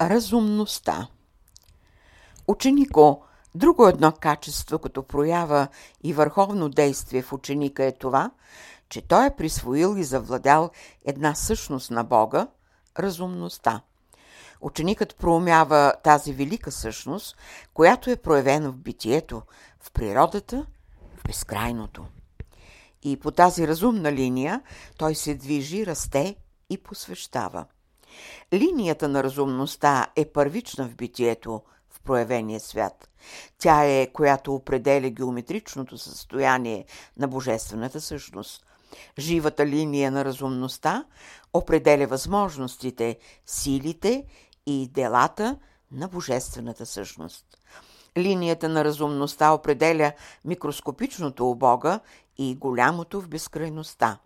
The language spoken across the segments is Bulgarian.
Разумността Ученико, друго едно качество, като проява и върховно действие в ученика е това, че той е присвоил и завладял една същност на Бога – разумността. Ученикът проумява тази велика същност, която е проявена в битието, в природата, в безкрайното. И по тази разумна линия той се движи, расте и посвещава. Линията на разумността е първична в битието, в проявения свят. Тя е, която определя геометричното състояние на божествената същност. Живата линия на разумността определя възможностите, силите и делата на божествената същност. Линията на разумността определя микроскопичното у Бога и голямото в безкрайността.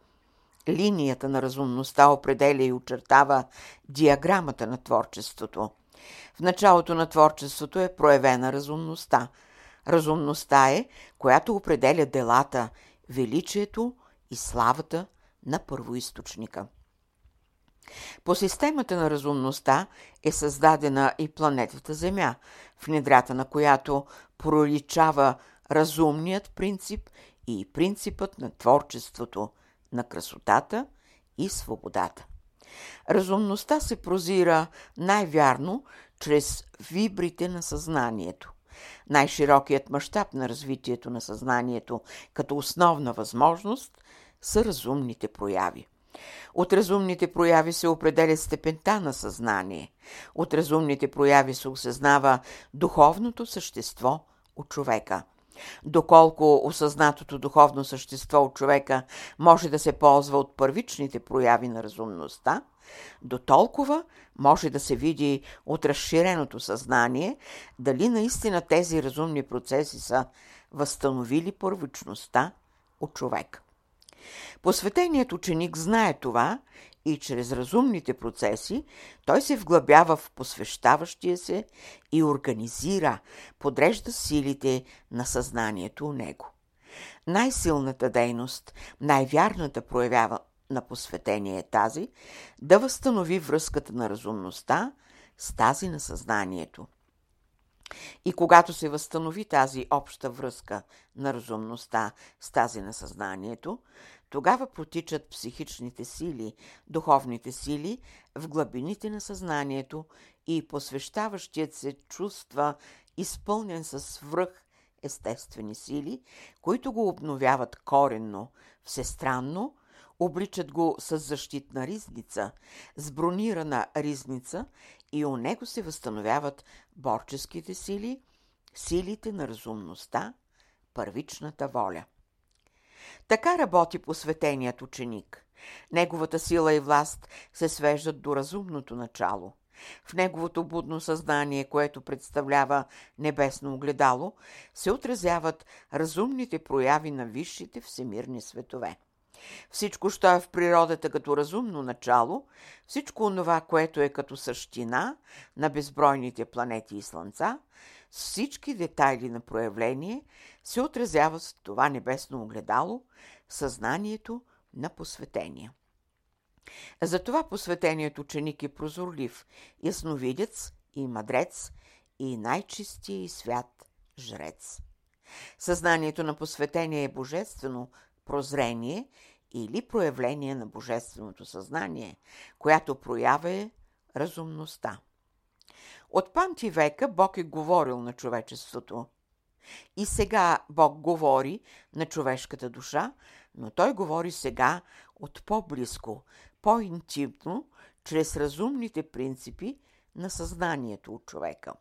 Линията на разумността определя и очертава диаграмата на творчеството. В началото на творчеството е проявена разумността. Разумността е, която определя делата, величието и славата на първоисточника. По системата на разумността е създадена и планетата Земя, в недрата на която проличава разумният принцип и принципът на творчеството, на красотата и свободата. Разумността се прозира най-вярно чрез вибрите на съзнанието. Най-широкият мащаб на развитието на съзнанието като основна възможност са разумните прояви. От разумните прояви се определя степента на съзнание. От разумните прояви се осъзнава духовното същество от човека. Доколко осъзнатото духовно същество от човека може да се ползва от първичните прояви на разумността, до толкова може да се види от разширеното съзнание дали наистина тези разумни процеси са възстановили първичността от човека. Посветеният ученик знае това и чрез разумните процеси той се вглъбява в посвещаващия се и организира, подрежда силите на съзнанието у него. Най-силната дейност, най-вярната проявява на посветение е тази да възстанови връзката на разумността с тази на съзнанието. И когато се възстанови тази обща връзка на разумността с тази на съзнанието, тогава протичат психичните сили, духовните сили в глъбините на съзнанието и посвещаващият се чувства изпълнен с свръх естествени сили, които го обновяват коренно, всестранно, обличат го с защитна ризница, с бронирана ризница и у него се възстановяват борческите сили, силите на разумността, първичната воля. Така работи посветеният ученик. Неговата сила и власт се свеждат до разумното начало. В неговото будно съзнание, което представлява небесно огледало, се отразяват разумните прояви на висшите всемирни светове. Всичко, що е в природата като разумно начало, всичко онова, което е като същина на безбройните планети и слънца, всички детайли на проявление, се отразява с това небесно огледало, съзнанието на посветение. Затова посветеният ученик е прозорлив, ясновидец и мадрец и най-чистия и свят жрец. Съзнанието на посветение е божествено прозрение или проявление на божественото съзнание, която проява е разумността. От панти века Бог е говорил на човечеството. И сега Бог говори на човешката душа, но Той говори сега от по-близко, по-интимно, чрез разумните принципи на съзнанието от човека.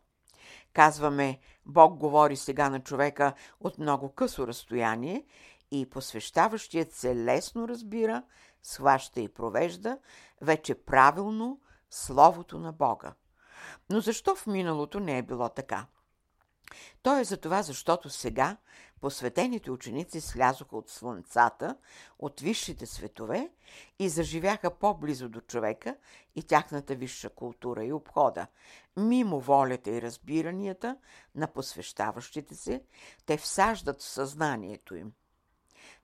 Казваме, Бог говори сега на човека от много късо разстояние и посвещаващият се лесно разбира, схваща и провежда вече правилно Словото на Бога. Но защо в миналото не е било така? То е за това, защото сега посветените ученици слязоха от слънцата, от висшите светове и заживяха по-близо до човека и тяхната висша култура и обхода. Мимо волята и разбиранията на посвещаващите се, те всаждат в съзнанието им.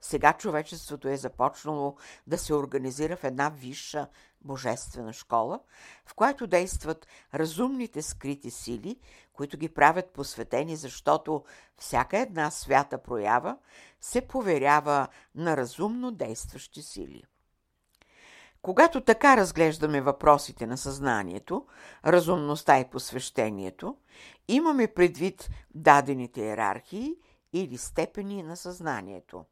Сега човечеството е започнало да се организира в една висша божествена школа, в която действат разумните скрити сили, които ги правят посветени, защото всяка една свята проява се поверява на разумно действащи сили. Когато така разглеждаме въпросите на съзнанието, разумността и посвещението, имаме предвид дадените иерархии или степени на съзнанието.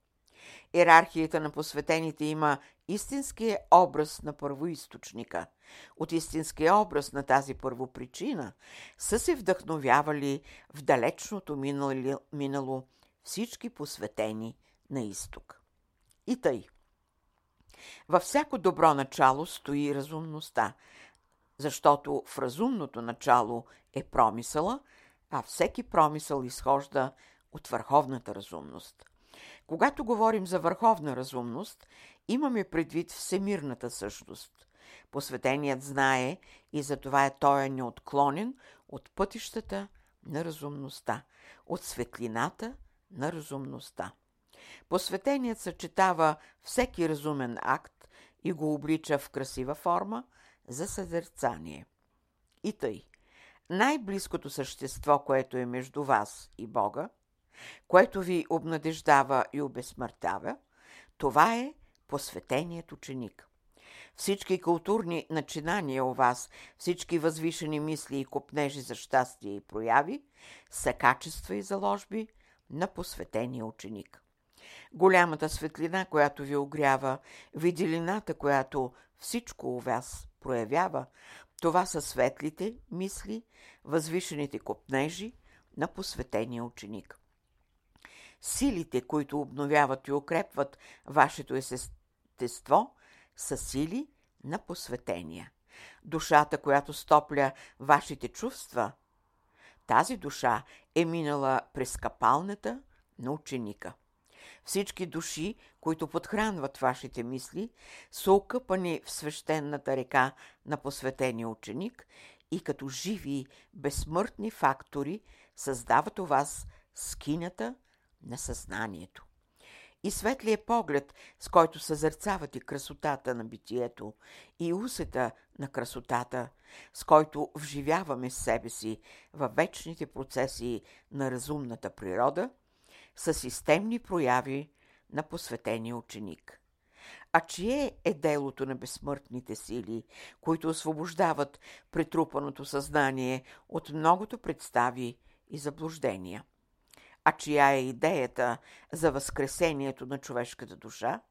Иерархията на посветените има истинския образ на първоисточника. От истинския образ на тази първопричина са се вдъхновявали в далечното минало всички посветени на изток. И тъй. Във всяко добро начало стои разумността, защото в разумното начало е промисъла, а всеки промисъл изхожда от върховната разумност. Когато говорим за върховна разумност, имаме предвид всемирната същност. Посветеният знае и затова е той е неотклонен от пътищата на разумността, от светлината на разумността. Посветеният съчетава всеки разумен акт и го облича в красива форма за съзерцание. И тъй, най-близкото същество, което е между вас и Бога, което ви обнадеждава и обезсмъртява, това е посветеният ученик. Всички културни начинания у вас, всички възвишени мисли и купнежи за щастие и прояви са качества и заложби на посветения ученик. Голямата светлина, която ви огрява, виделината, която всичко у вас проявява, това са светлите мисли, възвишените копнежи на посветения ученик. Силите, които обновяват и укрепват вашето естество, са сили на посветения. Душата, която стопля вашите чувства, тази душа е минала през капалната на ученика. Всички души, които подхранват вашите мисли, са окъпани в свещената река на посветения ученик и като живи, безсмъртни фактори създават у вас скинята на съзнанието. И светлият поглед, с който съзерцавате красотата на битието, и усета на красотата, с който вживяваме себе си във вечните процеси на разумната природа – са системни прояви на посветения ученик. А чие е делото на безсмъртните сили, които освобождават претрупаното съзнание от многото представи и заблуждения? А чия е идеята за възкресението на човешката душа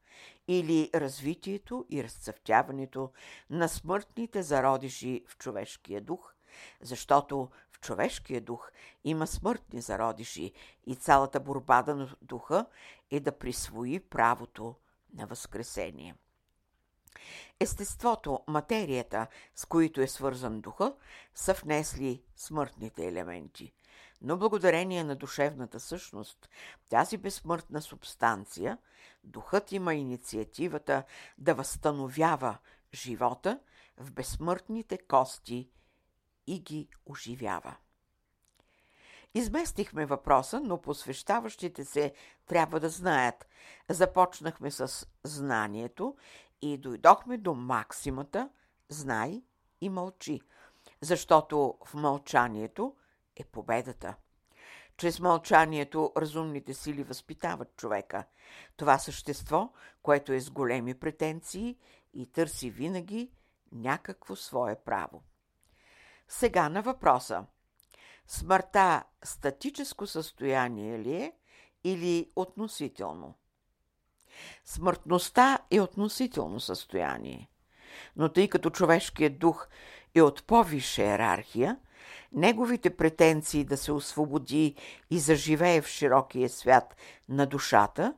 или развитието и разцъфтяването на смъртните зародиши в човешкия дух, защото човешкия дух има смъртни зародиши и цялата борба на духа е да присвои правото на възкресение. Естеството, материята, с които е свързан духа, са внесли смъртните елементи. Но благодарение на душевната същност, тази безсмъртна субстанция, духът има инициативата да възстановява живота в безсмъртните кости и ги оживява. Изместихме въпроса, но посвещаващите се трябва да знаят. Започнахме с знанието и дойдохме до максимата «Знай и мълчи», защото в мълчанието е победата. Чрез мълчанието разумните сили възпитават човека. Това същество, което е с големи претенции и търси винаги някакво свое право. Сега на въпроса. Смъртта статическо състояние ли е или относително? Смъртността е относително състояние, но тъй като човешкият дух е от по-висша иерархия, неговите претенции да се освободи и заживее в широкия свят на душата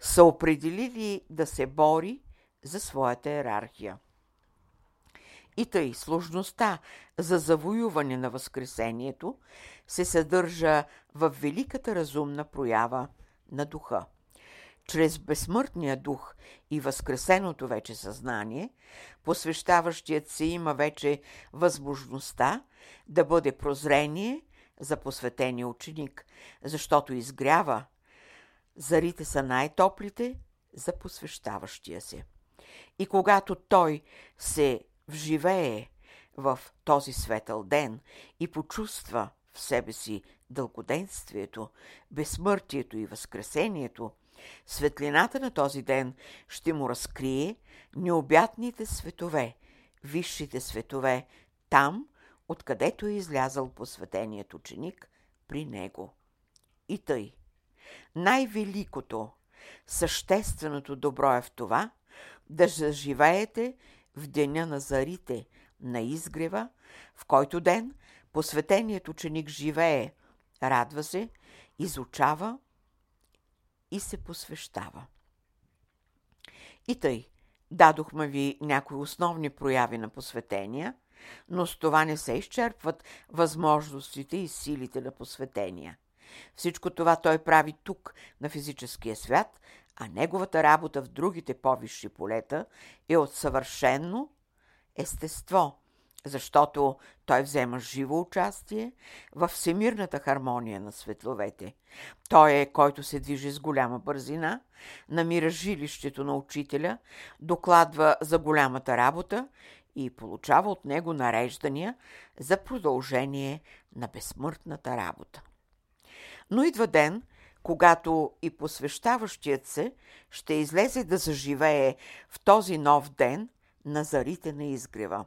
са определили да се бори за своята иерархия. И тъй сложността за завоюване на Възкресението се съдържа в великата разумна проява на духа. Чрез безсмъртния дух и възкресеното вече съзнание, посвещаващият се има вече възможността да бъде прозрение за посветения ученик, защото изгрява Зарите са най-топлите за посвещаващия се. И когато той се вживее в този светъл ден и почувства в себе си дългоденствието, безсмъртието и възкресението, светлината на този ден ще му разкрие необятните светове, висшите светове, там, откъдето е излязал посветеният ученик при него. И тъй. Най-великото, същественото добро е в това да заживеете в деня на зарите, на изгрева, в който ден посветеният ученик живее, радва се, изучава и се посвещава. И тъй, дадохме ви някои основни прояви на посветения, но с това не се изчерпват възможностите и силите на посветения. Всичко това той прави тук, на физическия свят, а неговата работа в другите повисши полета е от съвършенно естество, защото той взема живо участие в всемирната хармония на светловете. Той е, който се движи с голяма бързина, намира жилището на учителя, докладва за голямата работа и получава от него нареждания за продължение на безсмъртната работа. Но идва ден, когато и посвещаващият се ще излезе да заживее в този нов ден на зарите на изгрева.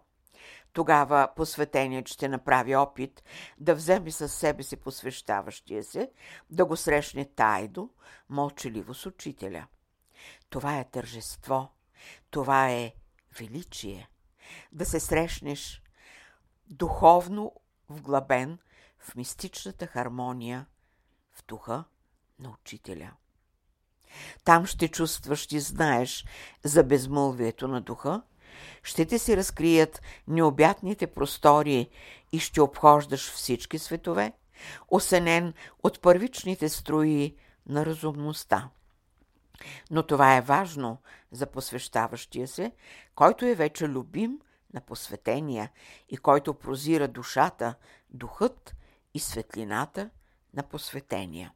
Тогава посветеният ще направи опит да вземе със себе си посвещаващия се, да го срещне тайдо, мълчаливо с учителя. Това е тържество, това е величие. Да се срещнеш духовно вглъбен в мистичната хармония, в духа на учителя. Там ще чувстваш и знаеш за безмълвието на духа, ще ти се разкрият необятните простори и ще обхождаш всички светове, осенен от първичните строи на разумността. Но това е важно за посвещаващия се, който е вече любим на посветения и който прозира душата, духът и светлината на посветения.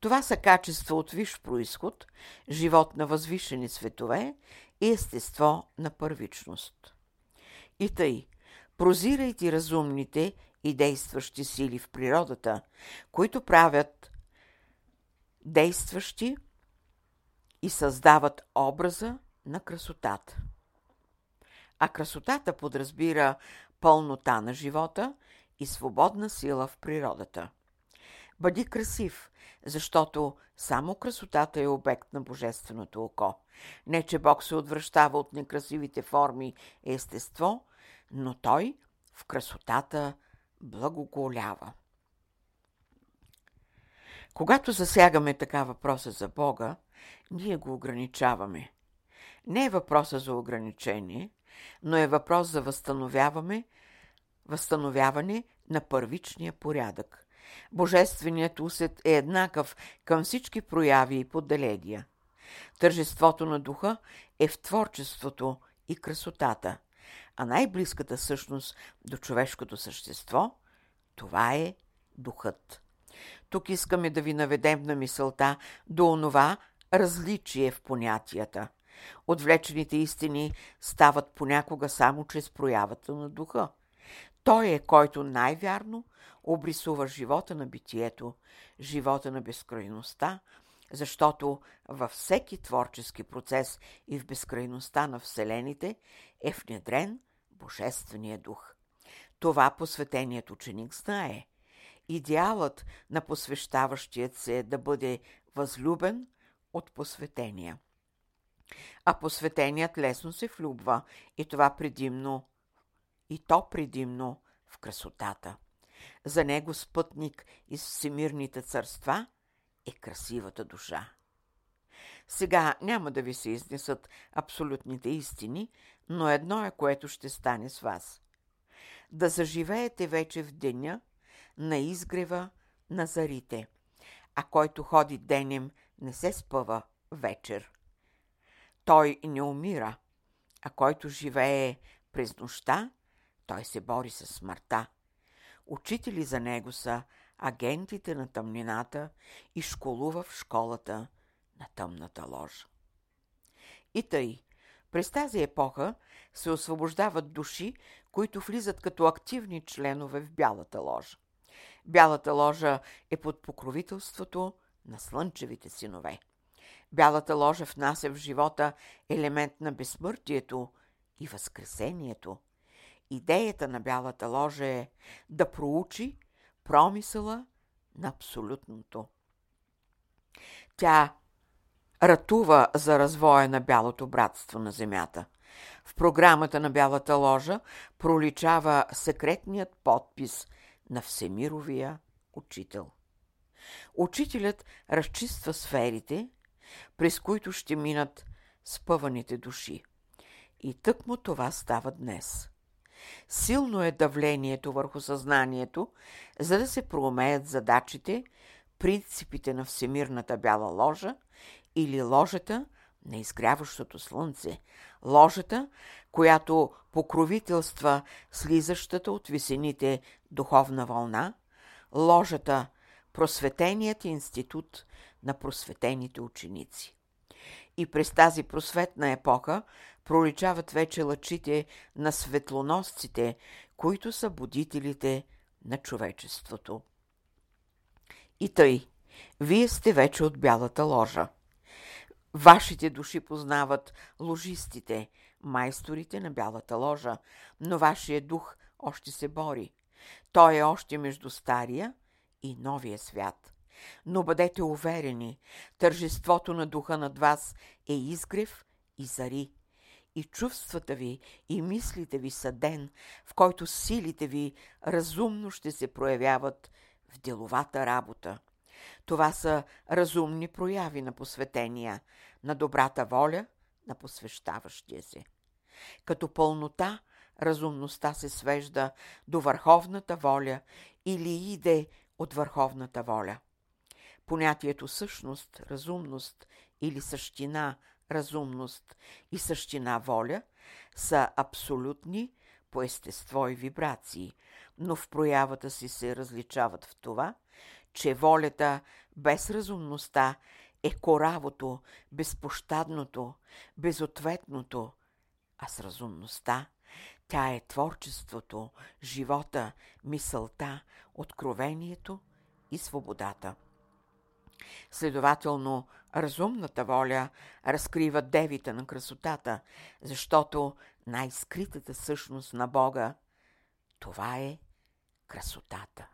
Това са качества от виш происход, живот на възвишени светове и естество на първичност. И тъй, прозирайте разумните и действащи сили в природата, които правят действащи и създават образа на красотата. А красотата подразбира пълнота на живота и свободна сила в природата. Бъди красив, защото само красотата е обект на божественото око. Не, че Бог се отвръщава от некрасивите форми и естество, но Той в красотата благоголява. Когато засягаме така въпроса за Бога, ние го ограничаваме. Не е въпроса за ограничение, но е въпрос за възстановяване, възстановяване на първичния порядък. Божественият усет е еднакъв към всички прояви и поделения. Тържеството на духа е в творчеството и красотата, а най-близката същност до човешкото същество – това е духът. Тук искаме да ви наведем на мисълта до онова различие в понятията. Отвлечените истини стават понякога само чрез проявата на духа. Той е, който най-вярно обрисува живота на битието, живота на безкрайността, защото във всеки творчески процес и в безкрайността на Вселените е внедрен Божествения дух. Това посветеният ученик знае. Идеалът на посвещаващият се е да бъде възлюбен от посветения. А посветеният лесно се влюбва и това предимно, и то предимно в красотата. За него спътник из всемирните царства е красивата душа. Сега няма да ви се изнесат абсолютните истини, но едно е, което ще стане с вас. Да заживеете вече в деня на изгрева на зарите, а който ходи денем не се спъва вечер. Той не умира, а който живее през нощта, той се бори с смъртта. Учители за него са агентите на тъмнината и школува в школата на тъмната ложа. И тъй, през тази епоха се освобождават души, които влизат като активни членове в Бялата ложа. Бялата ложа е под покровителството на слънчевите синове. Бялата ложа внася в живота елемент на безсмъртието и възкресението. Идеята на Бялата ложа е да проучи промисъла на абсолютното. Тя ратува за развоя на Бялото братство на Земята. В програмата на Бялата ложа проличава секретният подпис на Всемировия учител. Учителят разчиства сферите, през които ще минат спъваните души. И тъкмо това става днес. Силно е давлението върху съзнанието, за да се проумеят задачите, принципите на Всемирната бяла ложа или ложата на изгряващото слънце, ложата, която покровителства слизащата от висените духовна вълна, ложата просветеният институт на просветените ученици. И през тази просветна епоха проличават вече лъчите на светлоносците, които са будителите на човечеството. И тъй, вие сте вече от бялата ложа. Вашите души познават ложистите, майсторите на бялата ложа, но вашия дух още се бори. Той е още между стария и новия свят. Но бъдете уверени, тържеството на духа над вас е изгрев и зари. И чувствата ви и мислите ви са ден, в който силите ви разумно ще се проявяват в деловата работа. Това са разумни прояви на посветения, на добрата воля на посвещаващия се. Като пълнота, разумността се свежда до върховната воля или иде от върховната воля. Понятието същност, разумност или същина, разумност и същина воля са абсолютни по естество и вибрации, но в проявата си се различават в това, че волята без разумността е коравото, безпощадното, безответното, а с разумността тя е творчеството, живота, мисълта, откровението и свободата. Следователно, разумната воля разкрива девите на красотата, защото най-скритата същност на Бога това е красотата.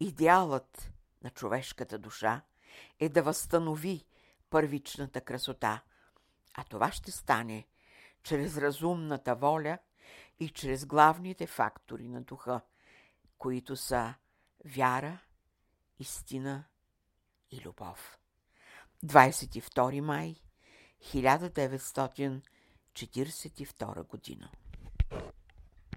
Идеалът на човешката душа е да възстанови първичната красота, а това ще стане чрез разумната воля и чрез главните фактори на духа, които са вяра, истина и любов. 22 май 1942 година